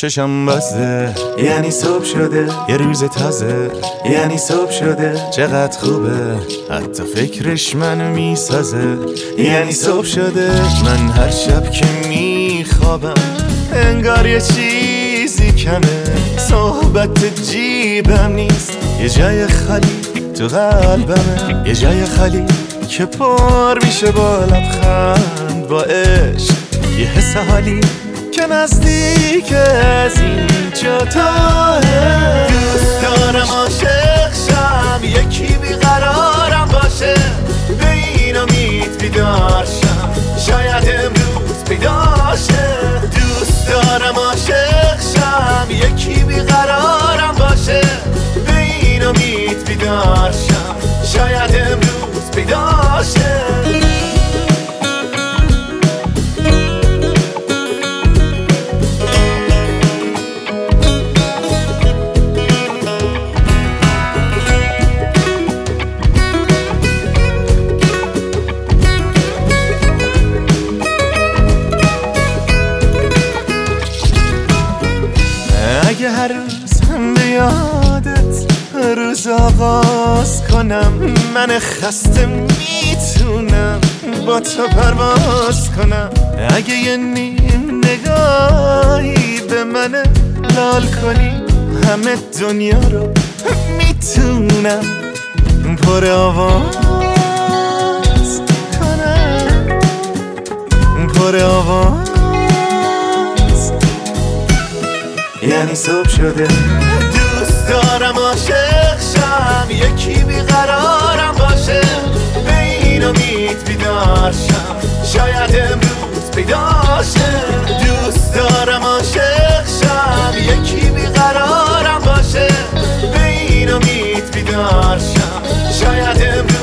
چشم بازه یعنی صبح شده. یه روز تازه. یعنی صبح شده. چقدر خوبه. حتی فکرش منو می‌سازه. یعنی صبح شده. من هر شب که میخوابم انگار یه چیزی کمه. صحبت جیبم نیست. یه جای خالی تو قلبمه. یه جای خالی که پر میشه با لبخند با عشق. یه حس حالی که نزدیک از اینجا تا اگه هر روز هم به یادت روز آغاز کنم من خسته می‌تونم با تو پرواز کنم. اگه یه نیم نگاهی به من لال کنی همه دنیا رو می‌تونم. پر آواز یعنی صبح شده. دوست دارم عاشق شم یکی بیقرارم باشه. به این امید بیدار شم. شاید امروز پیداشه دوست دارم عاشق شم یکی بیقرارم باشه. به این امید بیدار شم. شاید امروز